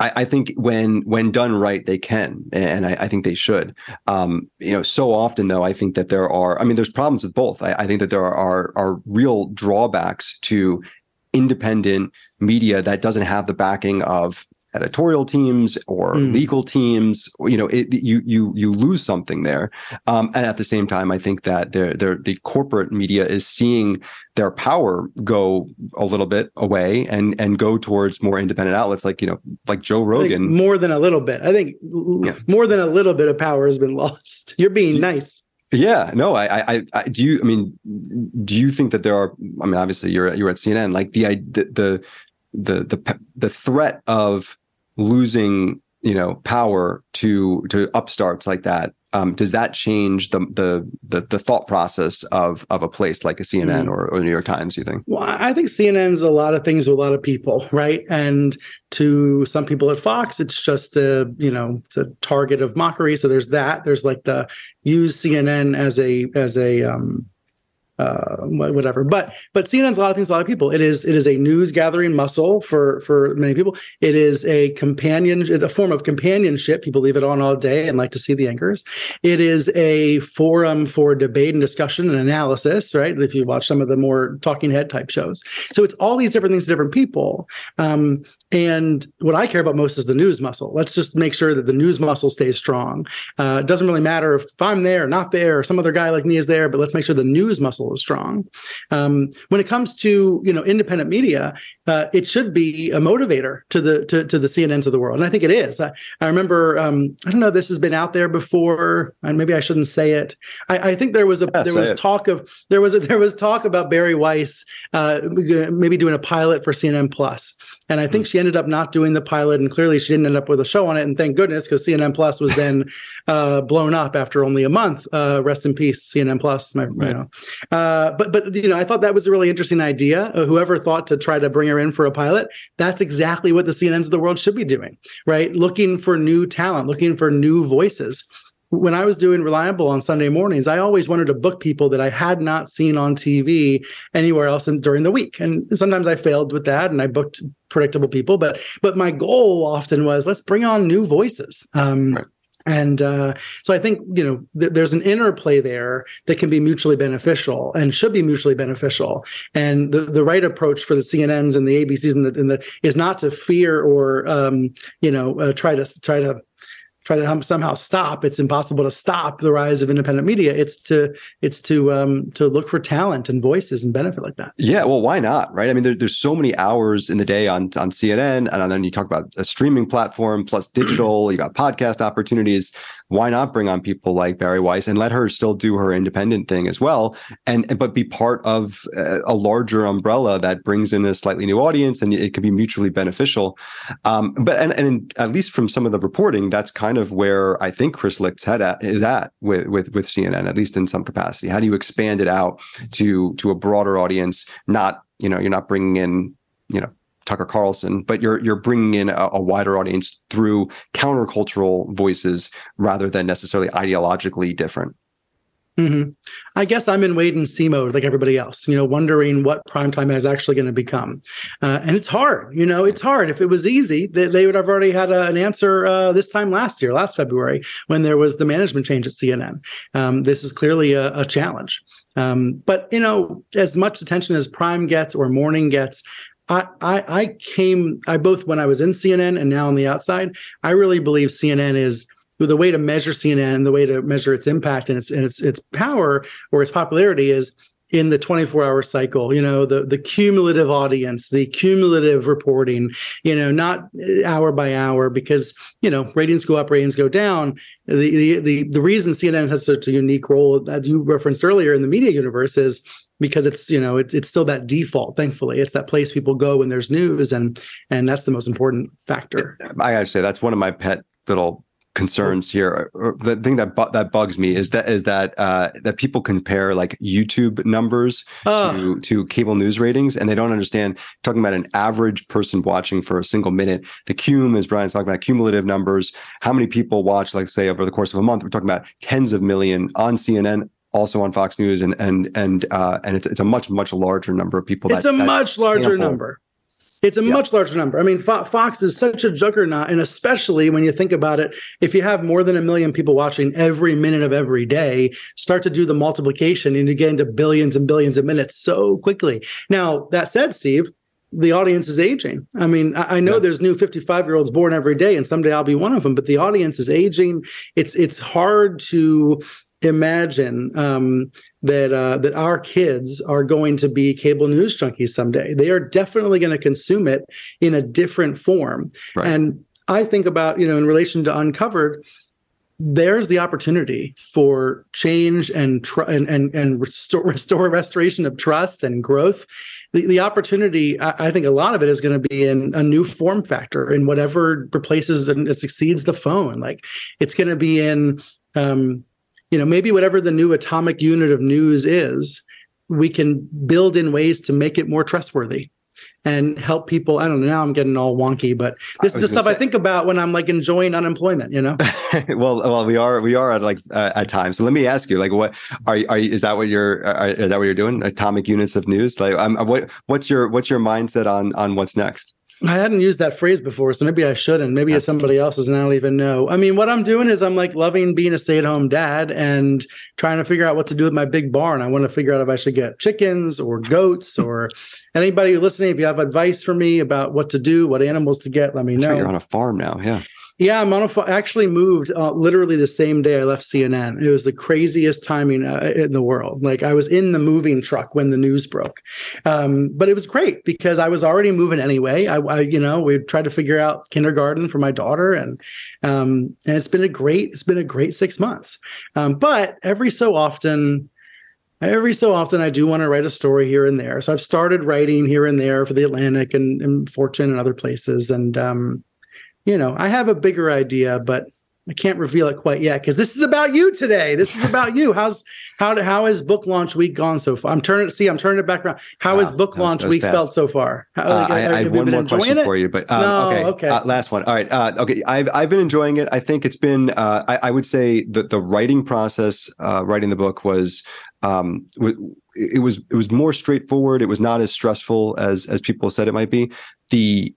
I, I, think when when done right, they can, and I, I think they should. Um, you know, so often though, I think that there are. I mean, there's problems with both. I, I think that there are are real drawbacks to independent media that doesn't have the backing of editorial teams or mm. legal teams you know it, you you you lose something there um, and at the same time i think that they're, they're, the corporate media is seeing their power go a little bit away and and go towards more independent outlets like you know like joe rogan more than a little bit i think yeah. more than a little bit of power has been lost you're being nice yeah, no, I, I, I, do you. I mean, do you think that there are? I mean, obviously, you're you're at CNN. Like the the the the the threat of losing you know power to to upstarts like that um, does that change the, the, the the thought process of of a place like a CNN mm-hmm. or, or New York Times? You think? Well, I think CNN's a lot of things to a lot of people, right? And to some people at Fox, it's just a you know it's a target of mockery. So there's that. There's like the use CNN as a as a um, uh, whatever. But but CNN's a lot of things. A lot of people. It is it is a news gathering muscle for for many people. It is a companion, a form of companionship. People leave it on all day and like to see the anchors. It is a forum for debate and discussion and analysis. Right. If you watch some of the more talking head type shows, so it's all these different things to different people. Um, and what I care about most is the news muscle. Let's just make sure that the news muscle stays strong. Uh, it doesn't really matter if I'm there, or not there, or some other guy like me is there, but let's make sure the news muscle is strong. Um, when it comes to you know independent media, uh, it should be a motivator to the to, to the CNNs of the world, and I think it is. I, I remember um, I don't know this has been out there before, and maybe I shouldn't say it. I, I think there was a yeah, there was it. talk of there was a, there was talk about Bari Weiss uh, maybe doing a pilot for CNN Plus, and I think mm. she ended up not doing the pilot, and clearly she didn't end up with a show on it. And thank goodness, because CNN Plus was then uh, blown up after only a month. Uh, rest in peace, CNN Plus. My, right. you know, uh, but but you know, I thought that was a really interesting idea. Uh, whoever thought to try to bring her in for a pilot, that's exactly what the CNNs of the world should be doing, right? Looking for new talent, looking for new voices when I was doing Reliable on Sunday mornings, I always wanted to book people that I had not seen on TV anywhere else in, during the week. And sometimes I failed with that and I booked predictable people. But but my goal often was let's bring on new voices. Um, right. And uh, so I think you know th- there's an interplay there that can be mutually beneficial and should be mutually beneficial. And the, the right approach for the CNNs and the ABCs and the, and the is not to fear or um, you know uh, try to try to try to somehow stop. It's impossible to stop the rise of independent media. It's to it's to um, to look for talent and voices and benefit like that. Yeah, well, why not? Right? I mean, there, there's so many hours in the day on on CNN, and then you talk about a streaming platform plus digital. you got podcast opportunities why not bring on people like Bari Weiss and let her still do her independent thing as well, and but be part of a larger umbrella that brings in a slightly new audience, and it can be mutually beneficial. Um, but and and at least from some of the reporting, that's kind of where I think Chris Licht's head at, is at with with with CNN, at least in some capacity. How do you expand it out to to a broader audience? Not you know you're not bringing in you know Tucker Carlson, but you're you're bringing in a, a, wider audience through countercultural voices rather than necessarily ideologically different. Mm-hmm. I guess I'm in wait and see mode, like everybody else. You know, wondering what primetime is actually going to become, uh, and it's hard. You know, it's hard. If it was easy, they, they would have already had a, an answer uh, this time last year, last February, when there was the management change at CNN. Um, this is clearly a, a challenge. Um, but you know, as much attention as Prime gets or Morning gets, I, I, I came I both when I was in CNN and now on the outside, I really believe CNN is the way to measure CNN, the way to measure its impact and its and its its power or its popularity is in the 24 hour cycle you know the the cumulative audience the cumulative reporting you know not eh, hour by hour because you know ratings go up ratings go down. The the the, the reason cnn has such a unique role that you referenced earlier in the media universe is because it's you know it's it's still that default thankfully it's that place people go when there's news and and that's the most important factor i gotta say that's one of my pet little concerns here the thing that bu- that bugs me is that is that uh, that people compare like youtube numbers uh. to to cable news ratings and they don't understand talking about an average person watching for a single minute the cum is brian's talking about cumulative numbers how many people watch like say over the course of a month we're talking about tens of million on cnn also on Fox News, and and and uh, and it's it's a much much larger number of people. It's that, a that much larger sample. number. It's a yeah. much larger number. I mean, Fo- Fox is such a juggernaut, and especially when you think about it, if you have more than a million people watching every minute of every day, start to do the multiplication, and you get into billions and billions of minutes so quickly. Now, that said, Steve, the audience is aging. I mean, I, I know yeah. there's new 55 year olds born every day, and someday I'll be one of them. But the audience is aging. It's it's hard to imagine um, that uh, that our kids are going to be cable news junkies someday. They are definitely going to consume it in a different form. Right. And I think about you know in relation to Uncovered, there's the opportunity for change and tr- and and, and restore, restore restoration of trust and growth. The, the opportunity, I, I think, a lot of it is going to be in a new form factor in whatever replaces and succeeds the phone. Like it's going to be in um, you know, maybe whatever the new atomic unit of news is, we can build in ways to make it more trustworthy and help people. I don't know. Now I'm getting all wonky, but this is the stuff say. I think about when I'm like enjoying unemployment. You know. well, well, we are we are at like uh, at times. So let me ask you, like, what are are is that what you're are, is that what you're doing? Atomic units of news. Like, I'm what what's your what's your mindset on on what's next? I hadn't used that phrase before, so maybe I shouldn't. Maybe That's, it's somebody else's and I don't even know. I mean, what I'm doing is I'm like loving being a stay at home dad and trying to figure out what to do with my big barn. I want to figure out if I should get chickens or goats or anybody listening. If you have advice for me about what to do, what animals to get, let me That's know. Right, you're on a farm now. Yeah. Yeah, I'm on a. I actually moved uh, literally the same day I left CNN. It was the craziest timing uh, in the world. Like I was in the moving truck when the news broke, um, but it was great because I was already moving anyway. I, I, you know, we tried to figure out kindergarten for my daughter, and um, and it's been a great. It's been a great six months. Um, but every so often, every so often I do want to write a story here and there. So I've started writing here and there for the Atlantic and, and Fortune and other places, and um, you know, I have a bigger idea, but I can't reveal it quite yet because this is about you today. This is about you. How's how how has book launch week gone so far? I'm turning see, I'm turning it back around. How wow, has book launch week fast. felt so far? How, uh, I, I, have one more question it? for you, but um, no, okay, okay. Uh, last one. All right, uh, okay. I've I've been enjoying it. I think it's been. Uh, I, I, would say that the writing process, uh, writing the book was. Um, it was it was more straightforward. It was not as stressful as as people said it might be. The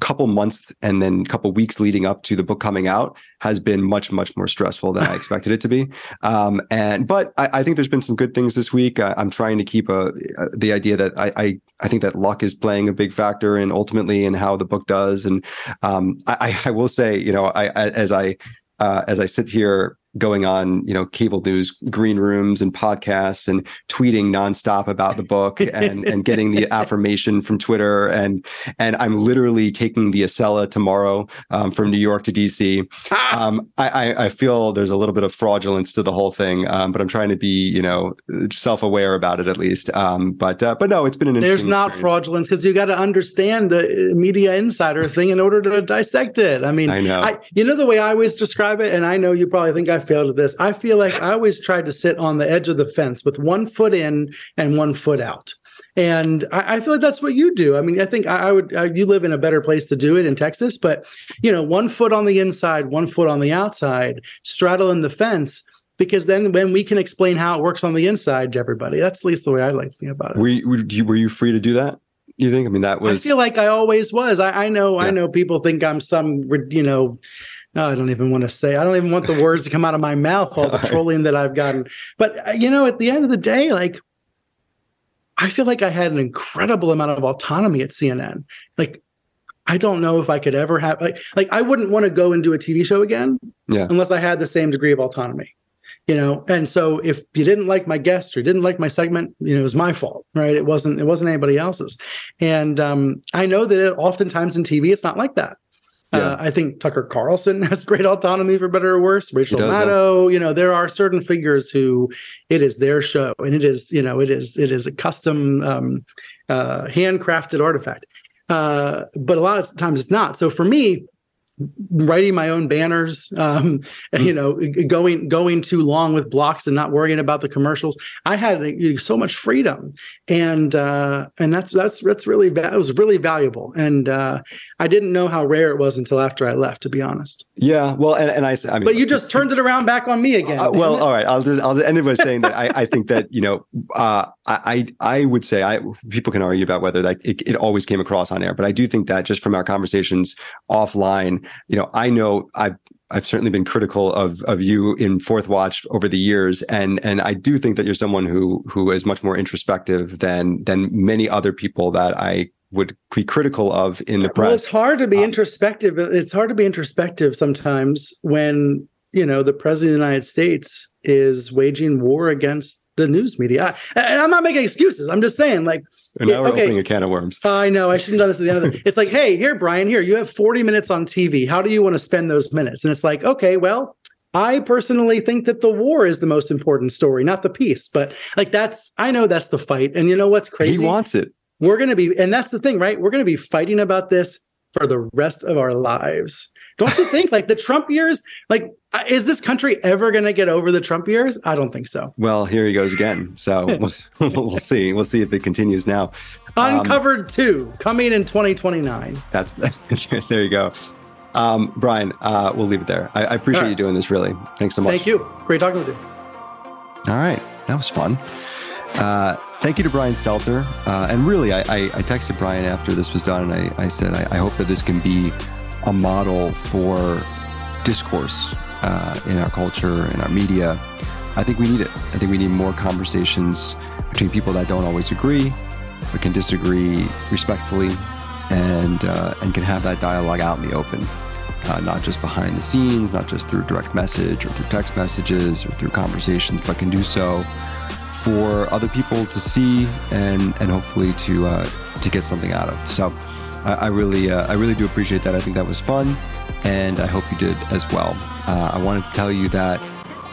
couple months and then couple weeks leading up to the book coming out has been much much more stressful than I expected it to be. Um, and but I, I, think there's been some good things this week. I, am trying to keep a, a, the idea that I, I, I think that luck is playing a big factor in ultimately in how the book does. And um, I, I will say, you know, I, as I uh, as I sit here going on, you know, cable news green rooms and podcasts and tweeting nonstop about the book and and getting the affirmation from Twitter and and I'm literally taking the Acela tomorrow um, from New York to DC. Ah! Um, I, I feel there's a little bit of fraudulence to the whole thing, um, but I'm trying to be you know self aware about it at least. Um, but uh, but no, it's been an there's not experience. fraudulence because you got to understand the media insider thing in order to dissect it. I mean, I know I, you know the way I always describe it, and I know you probably think I failed at this. I feel like I always tried to sit on the edge of the fence with one foot in and one foot out. And I, I feel like that's what you do. I mean, I think I, I would, I, you live in a better place to do it in Texas, but you know, one foot on the inside, one foot on the outside, straddling the fence because then when we can explain how it works on the inside to everybody, that's at least the way I like to think about it. Were you, were you free to do that? You think? I mean, that was. I feel like I always was. I, I know. Yeah. I know people think I'm some, you know, oh, I don't even want to say. I don't even want the words to come out of my mouth. All the trolling that I've gotten. But uh, you know, at the end of the day, like I feel like I had an incredible amount of autonomy at CNN. Like I don't know if I could ever have like like I wouldn't want to go and do a TV show again yeah. unless I had the same degree of autonomy. You know, and so if you didn't like my guest or didn't like my segment, you know, it was my fault, right? It wasn't it wasn't anybody else's. And um, I know that it, oftentimes in TV it's not like that. Yeah. Uh, I think Tucker Carlson has great autonomy for better or worse. Rachel Maddow, you know, there are certain figures who it is their show and it is, you know, it is it is a custom um, uh, handcrafted artifact. Uh, but a lot of times it's not. So for me, writing my own banners um, mm-hmm. you know going going too long with blocks and not worrying about the commercials. I had so much freedom. And uh, and that's that's that's really that was really valuable. And uh, i didn't know how rare it was until after i left to be honest. Yeah well and, and i i mean but you just turned it around back on me again uh, well all right i'll just i'll end it by saying that i i think that you know uh, i i would say i people can argue about whether that it, it always came across on air. But i do think that just from our conversations offline you know, I know I've I've certainly been critical of of you in Fourth Watch over the years, and and I do think that you're someone who who is much more introspective than than many other people that I would be critical of in the press. Well, it's hard to be um, introspective. It's hard to be introspective sometimes when you know the president of the United States is waging war against the news media. I, and I'm not making excuses. I'm just saying, like, and now we're okay. opening a can of worms. I know. I shouldn't have done this at the end of the. It's like, hey, here, Brian, here, you have 40 minutes on TV. How do you want to spend those minutes? And it's like, okay, well, I personally think that the war is the most important story, not the peace. But like, that's I know that's the fight. And you know what's crazy? He wants it. We're going to be, and that's the thing, right? We're going to be fighting about this for the rest of our lives. Don't you think? like the Trump years, like, uh, is this country ever going to get over the Trump years? I don't think so. Well, here he goes again. So we'll see. We'll see if it continues now. Uncovered um, 2 coming in 2029. That's there you go. Um, Brian, uh, we'll leave it there. I, I appreciate right. you doing this. Really, thanks so much. Thank you. Great talking with you. All right, that was fun. Uh, thank you to Brian Stelter. Uh, and really, I, I, I, texted Brian after this was done, and I, I said I, hope that this can be a model for discourse uh, in our culture, in our media. I think we need it. I think we need more conversations between people that don't always agree, but can disagree respectfully, and uh, and can have that dialogue out in the open uh, not just behind the scenes, not just through direct message or through text messages or through conversations, but can do so for other people to see and and hopefully to uh, to get something out of. So I, I really uh, I really do appreciate that. I think that was fun, and I hope you did as well. Uh, I wanted to tell you that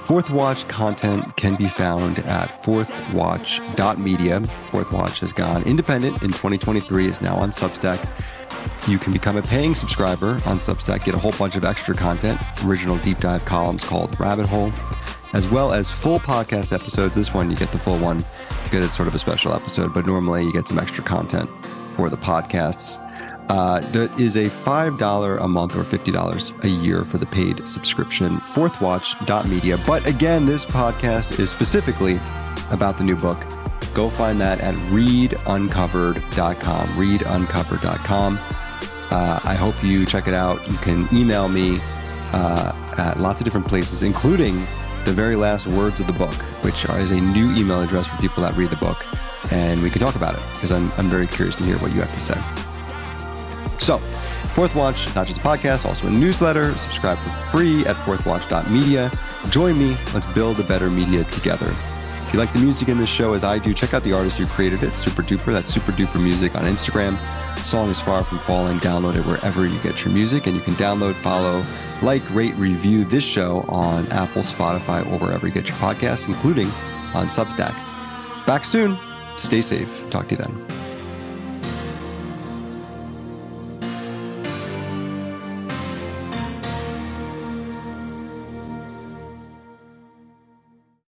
Fourth Watch content can be found at fourthwatch.media. Fourth Watch has gone independent in 2023, is now on Substack. You can become a paying subscriber on Substack, get a whole bunch of extra content, original deep dive columns called Rabbit Hole, as well as full podcast episodes. This one, you get the full one because it's sort of a special episode, but normally you get some extra content for the podcasts. Uh, there is a $5 a month or $50 a year for the paid subscription, fourthwatch.media. But again, this podcast is specifically about the new book. Go find that at readuncovered.com. Readuncovered.com. Uh, I hope you check it out. You can email me uh, at lots of different places, including the very last words of the book, which is a new email address for people that read the book. And we can talk about it because I'm, I'm very curious to hear what you have to say. So, Fourth Watch, not just a podcast, also a newsletter. Subscribe for free at fourthwatch.media. Join me. Let's build a better media together. If you like the music in this show as I do, check out the artist who created it, Super Duper. That's Super Duper Music on Instagram. Song is Far From Falling. Download it wherever you get your music, and you can download, follow, like, rate, review this show on Apple, Spotify, or wherever you get your podcasts, including on Substack. Back soon. Stay safe. Talk to you then.